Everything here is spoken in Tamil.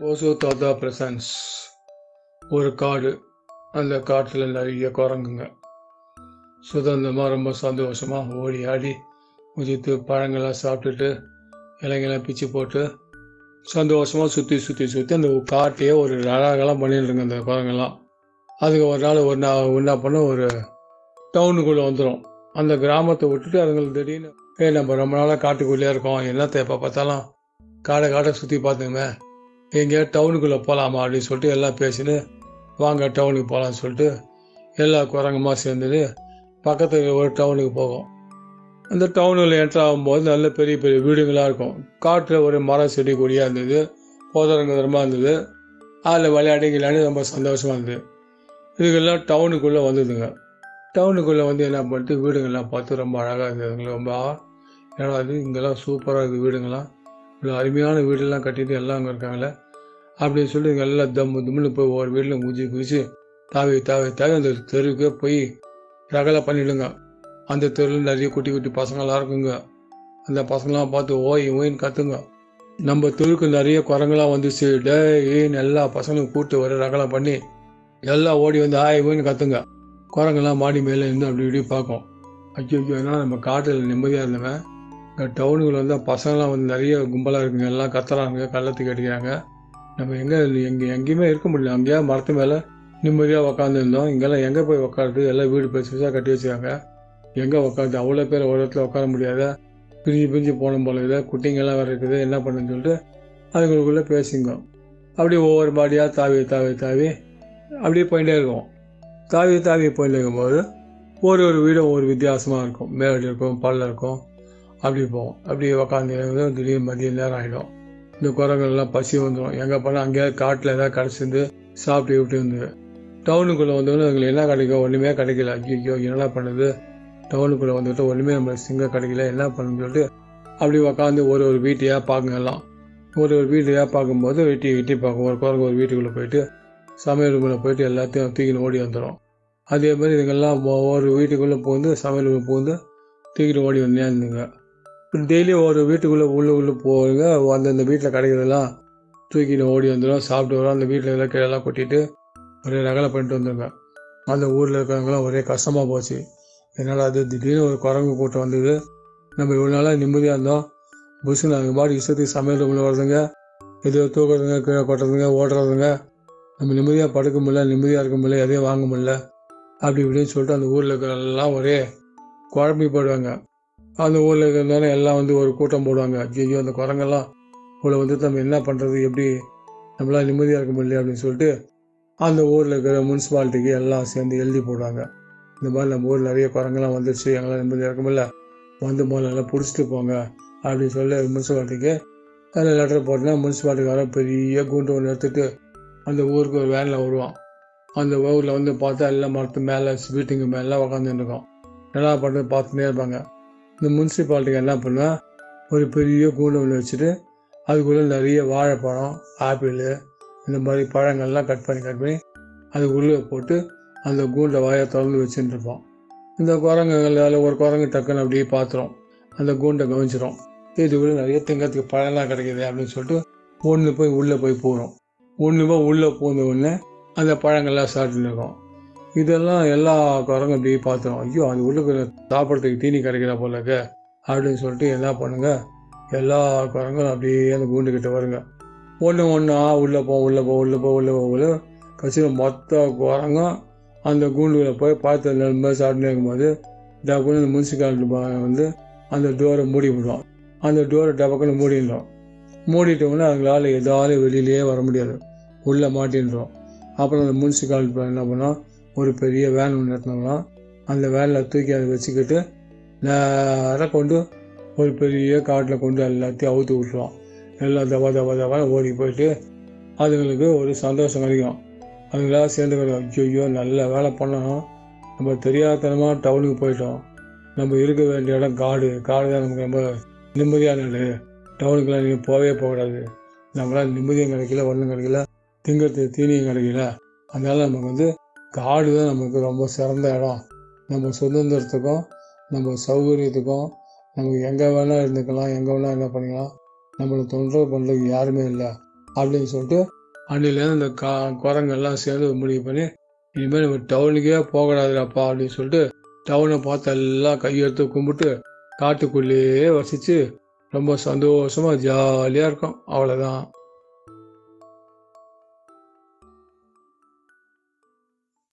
ஓசோ தாத்தா பிரசன்ஸ். ஒரு காடு. அந்த காட்டில் நிறைய குரங்குங்க. சுதந்திரமாக ரொம்ப சந்தோஷமாக ஓடி ஆடி குதித்து பழங்கள்லாம் சாப்பிட்டுட்டு இலைங்கெல்லாம் பிச்சு போட்டு சந்தோஷமாக சுற்றி சுற்றி சுற்றி அந்த காட்டையே ஒரு அழகெல்லாம் பண்ணிட்டுருங்க அந்த குரங்கெல்லாம். அதுக்கு ஒரு நாள் ஒன்றா ஒன்றா பண்ண ஒரு டவுனுக்குள்ளே வந்துடும் அந்த கிராமத்தை விட்டுட்டு அதுங்களுக்கு திடீர்னு ஏய் நம்ம ரொம்ப நாளாக காட்டுக்குள்ளேயே இருக்கோம். என்னத்தை எப்போ பார்த்தாலும் காடை காடை சுற்றி பார்த்துக்குமே. எங்கேயா டவுனுக்குள்ளே போகலாமா அப்படின்னு சொல்லிட்டு எல்லாம் பேசின்னு வாங்க டவுனுக்கு போகலான்னு சொல்லிட்டு எல்லா குரங்குமா சேர்ந்துட்டு பக்கத்தில் ஒரு டவுனுக்கு போகும். அந்த டவுனில் என்ட்ரு ஆகும்போது நல்ல பெரிய பெரிய வீடுங்களாக இருக்கும். காட்டில் ஒரு மரம் செடி கொடியாக இருந்தது. போதரங்கதரமாக இருந்தது. அதில் விளையாடிங்களான்னு ரொம்ப சந்தோஷமாக இருந்தது. இதுக்கெல்லாம் டவுனுக்குள்ளே வந்ததுங்க. டவுனுக்குள்ளே வந்து என்ன பண்ணிட்டு வீடுங்கள்லாம் பார்த்து ரொம்ப அழகாக இருந்ததுங்க. ரொம்ப ஏன்னா அது இங்கெல்லாம் சூப்பராக இருக்குது வீடுங்கள்லாம் இவ்வளோ அருமையான வீடெல்லாம் கட்டிட்டு எல்லாம் அங்கே இருக்காங்களே அப்படின்னு சொல்லி இங்கே எல்லாம் தம்மு தும்முன்னு போய் ஒவ்வொரு வீட்டில் குதிச்சு குதிச்சு தாவி தாவி தாவி அந்த தெருவுக்கே போய் ரகலை பண்ணிவிடுங்க அந்த தெருவில் நிறைய குட்டி குட்டி பசங்களாம் இருக்குங்க. அந்த பசங்களாம் பார்த்து ஓய் ஓயின்னு கத்துங்க. நம்ம தெருவுக்கு நிறைய குரங்கெல்லாம் வந்துச்சு. டேன்னு எல்லா பசங்களும் கூப்பிட்டு வர ரகலை பண்ணி எல்லாம் ஓடி வந்து ஆய் ஓயின்னு கத்துங்க. குரங்கெல்லாம் மாடி மேலே இருந்து அப்படி இப்படி பார்க்கும். ஐயோ ஐயோ ஏன்னா நம்ம காட்டில் நிம்மதியாக இருந்தவன்? டவுனுக்குள்ள வந்து பசங்களாம் வந்து நிறைய கும்பலாக இருக்குங்க. எல்லாம் கத்துறாங்க கள்ளத்துக்கு அடிக்கிறாங்க நம்ம எங்கே எங்கே எங்கேயுமே இருக்க முடியல. அங்கேயா மரத்து மேலே நிம்மதியாக உக்காந்துருந்தோம் இங்கெல்லாம் எங்கே போய் உக்காருது எல்லாம் வீடு பெருசு பெருசாக கட்டி வச்சுருக்காங்க. எங்கே உட்காந்து அவ்வளோ பேர் ஒரு இடத்துல உட்கார முடியாத பிரிஞ்சு பிரிஞ்சு போன போல இதை குட்டிங்கெல்லாம் வேறு இருக்குது. என்ன பண்ணுன்னு சொல்லிட்டு அதுங்களுக்குள்ளே பேசிங்க. அப்படியே ஒவ்வொரு பாடியாக தாவி தாவி தாவி அப்படியே போயிட்டே இருக்கும். தாவி தாவி போயிட்டு இருக்கும்போது ஒரு ஒரு வீடும் ஒரு வித்தியாசமாக இருக்கும். மேலடி இருக்கும் பல்ல இருக்கும். அப்படி போவோம். அப்படியே உக்காந்து திடீர்னு மதிய நேரம் ஆகிடும் இந்த குரங்குகள்லாம் பசி வந்துடும் எங்கே போனால் அங்கேயாவது காட்டில் ஏதாவது கிடச்சிருந்து சாப்பிட்டு விட்டு இருந்தது டவுனுக்குள்ளே வந்தோடனே எங்களுக்கு என்ன கிடைக்கும் ஒன்றுமே கிடைக்கல. ஐயோ என்னடா பண்ணுது? டவுனுக்குள்ளே வந்துட்டு ஒன்றுமே நம்மளுக்கு சிங்கம் கிடைக்கல என்ன பண்ணுன்னு சொல்லிட்டு அப்படி உக்காந்து ஒரு ஒரு வீட்டையாக பார்க்குங்க எல்லாம். ஒரு ஒரு வீட்டையாக பார்க்கும்போது வெட்டி வெட்டி பார்க்கும். ஒரு குரங்கு ஒரு வீட்டுக்குள்ளே போயிட்டு சமையல் ரூமில் போயிட்டு எல்லாத்தையும் தூக்கின்னு ஓடி வந்துடும் அதே மாதிரி இதுங்கெல்லாம் ஒவ்வொரு வீட்டுக்குள்ளே பூந்து சமையல் ரூமில் பூந்து தூக்கிட்டு ஓடி வந்தேந்துங்க டெய்லி ஒரு வீட்டுக்குள்ளே உள்ளே உள்ள போகுங்க. அந்தந்த வீட்டில் கிடைக்கிறதெல்லாம் தூக்கிட்டு ஓடி வந்துடும் சாப்பிட்டு வரும். அந்த வீட்டில் எல்லாம் கீழெல்லாம் கொட்டிட்டு ஒரே ரகலை பண்ணிட்டு வந்துருங்க. அந்த ஊரில் இருக்கிறவங்களாம் ஒரே கஷ்டமாக போச்சு. என்னால் அது திடீர்னு ஒரு குரங்கு கூட்டம் வந்தது. நம்ம இவ்வளோ நாளாக நிம்மதியாக இருந்தோம். புஷு நாங்கள் பாடி இஷ்டத்துக்கு சமையல் ரூமில் வருதுங்க எதையோ தூக்குறதுங்க கீழே கொட்டுறதுங்க ஓடுறதுங்க நம்ம நிம்மதியாக படுக்க முடியல நிம்மதியாக இருக்க முடியல எதையும் வாங்க முடியல. அப்படி இப்படின்னு சொல்லிட்டு அந்த ஊரில் இருக்கிறவங்களாம் ஒரே குழம்பி போடுவாங்க அந்த ஊரில் இருக்கிறதால எல்லாம் வந்து ஒரு கூட்டம் போடுவாங்க. ஐயோ அந்த குரங்கெல்லாம் இவ்வளோ வந்து நம்ம என்ன பண்ணுறது எப்படி நம்மளால் நிம்மதியாக இருக்க முடியல அப்படின்னு சொல்லிட்டு அந்த ஊரில் இருக்கிற முனிசிபாலிட்டிக்கு எல்லாம் சேர்ந்து எழுதி போடுவாங்க இந்த மாதிரி நம்ம ஊரில் நிறைய குரங்கெல்லாம் வந்துருச்சு. எங்களால் நிம்மதியாக இருக்க முடியல. வந்து முதல்ல எல்லாம் பிடிச்சிட்டு போங்க அப்படின்னு சொல்லி முனிசிபாலிட்டிக்கு அதில் லெட்டர் போட்டோன்னா முனிசிபாலிட்டிக்கார பெரிய கூண்டு ஒன்று எடுத்துகிட்டு அந்த ஊருக்கு ஒரு வேனில் வருவான். அந்த ஊரில் வந்து பார்த்தா எல்லாம் மரத்து மேலே வீட்டுங்க மேலே உக்காந்துட்டு நல்லா என்ன பண்ணுறது பார்த்துட்டே இருப்பாங்க. இந்த முனிசிபாலிட்டிக்கு என்ன பண்ணுவேன் ஒரு பெரிய கூண்டு ஒன்று வச்சுட்டு அதுக்குள்ளே நிறைய வாழைப்பழம் ஆப்பிள் இந்த மாதிரி பழங்கள்லாம் கட் பண்ணி கட் பண்ணி அது உள்ளே போட்டு அந்த கூண்டை வாயை திறந்து வச்சுட்டு இருப்போம். இந்த குரங்குகளால் ஒரு குரங்கு டக்குன்னு அப்படியே பார்த்துரும் அந்த கூண்டை கவனிச்சிரும். இதுக்குள்ளே நிறைய திங்கத்துக்கு பழம்லாம் கிடைக்கிது அப்படின்னு சொல்லிட்டு ஒன்று போய் உள்ளே போய் போகிறோம் ஒன்று போய் உள்ளே போன உடனே அந்த பழங்கள்லாம் சாப்பிட்டுன்னு இருக்கோம். இதெல்லாம் எல்லா குரங்கும் அப்படியே பார்த்துரும். ஐயோ அது உள்ளுக்கு சாப்பிட்றதுக்கு தீனி கிடைக்கிற போலக்க அப்படின்னு சொல்லிட்டு என்ன பண்ணுங்க? எல்லா குரங்களும் அப்படியே அந்த கூண்டுக்கிட்ட வருங்க. ஒன்று ஒன்றா உள்ளே போ உள்ளே போ உள்ளே போ உள்ளே போ உள்ள கட்சியில் மொத்த குரங்கும் அந்த கூண்டுக்குள்ளே போய் பார்த்து நிலமே சாப்பிட்டு இருக்கும்போது டக்குன்னு அந்த முனிசிபாலிட்டி வந்து அந்த டோரை மூடி விடுவோம் அந்த டோரை டபக்குன்னு மூடிடுறோம் மூடிட்டோம்னா அவங்களால எதாவது வெளியிலேயே வர முடியாது. உள்ளே மாட்டின்றோம் அப்புறம் அந்த முனிசிபாலிட்டி என்ன பண்ணோம்? ஒரு பெரிய வேன் ஒன்று நடத்தினோம்னா அந்த வேனில் தூக்கி அதை வச்சுக்கிட்டு நேராக கொண்டு ஒரு பெரிய காட்டில் கொண்டு எல்லாத்தையும் அவுத்து விட்டுருவோம் எல்லாம் தவா தவா தவா ஓடி போயிட்டு அதுங்களுக்கு ஒரு சந்தோஷம் கிடைக்கும். அதுங்களாம் சேர்ந்து ஐயோ நல்ல வேலை பண்ணணும் நம்ம தெரியாதனமாக டவுனுக்கு போயிட்டோம். நம்ம இருக்க வேண்டிய இடம் காடு. காடு தான் நமக்கு ரொம்ப நிம்மதியான இடம் டவுனுக்குலாம் நீங்கள் போகவே போகக்கூடாது. நம்மளால் நிம்மதியும் கிடைக்கல ஒன்றும் கிடைக்கல. திங்கிறது தீனியும் கிடைக்கல. அதனால் நமக்கு வந்து காடு தான் நமக்கு ரொம்ப சிறந்த இடம். நம்ம சுதந்திரத்துக்கும் நம்ம சௌகரியத்துக்கும் நமக்கு எங்கே வேணால் இருந்துக்கலாம் எங்கே வேணால் என்ன பண்ணிக்கலாம் நம்மளை தொந்தரவு பண்ணுறதுக்கு யாருமே இல்லை. அப்படின்னு சொல்லிட்டு அன்னிலேருந்து இந்த கா குரங்கெல்லாம் சேர்ந்து முடிவு பண்ணி இனிமேல் நம்ம டவுனுக்கே போகக்கூடாதுடாப்பா அப்படின்னு சொல்லிட்டு டவுனை பார்த்து எல்லாம் கையெடுத்து கும்பிட்டு காட்டுக்குள்ளேயே வசித்து ரொம்ப சந்தோஷமாக ஜாலியாக இருக்கும். அவ்வளோதான்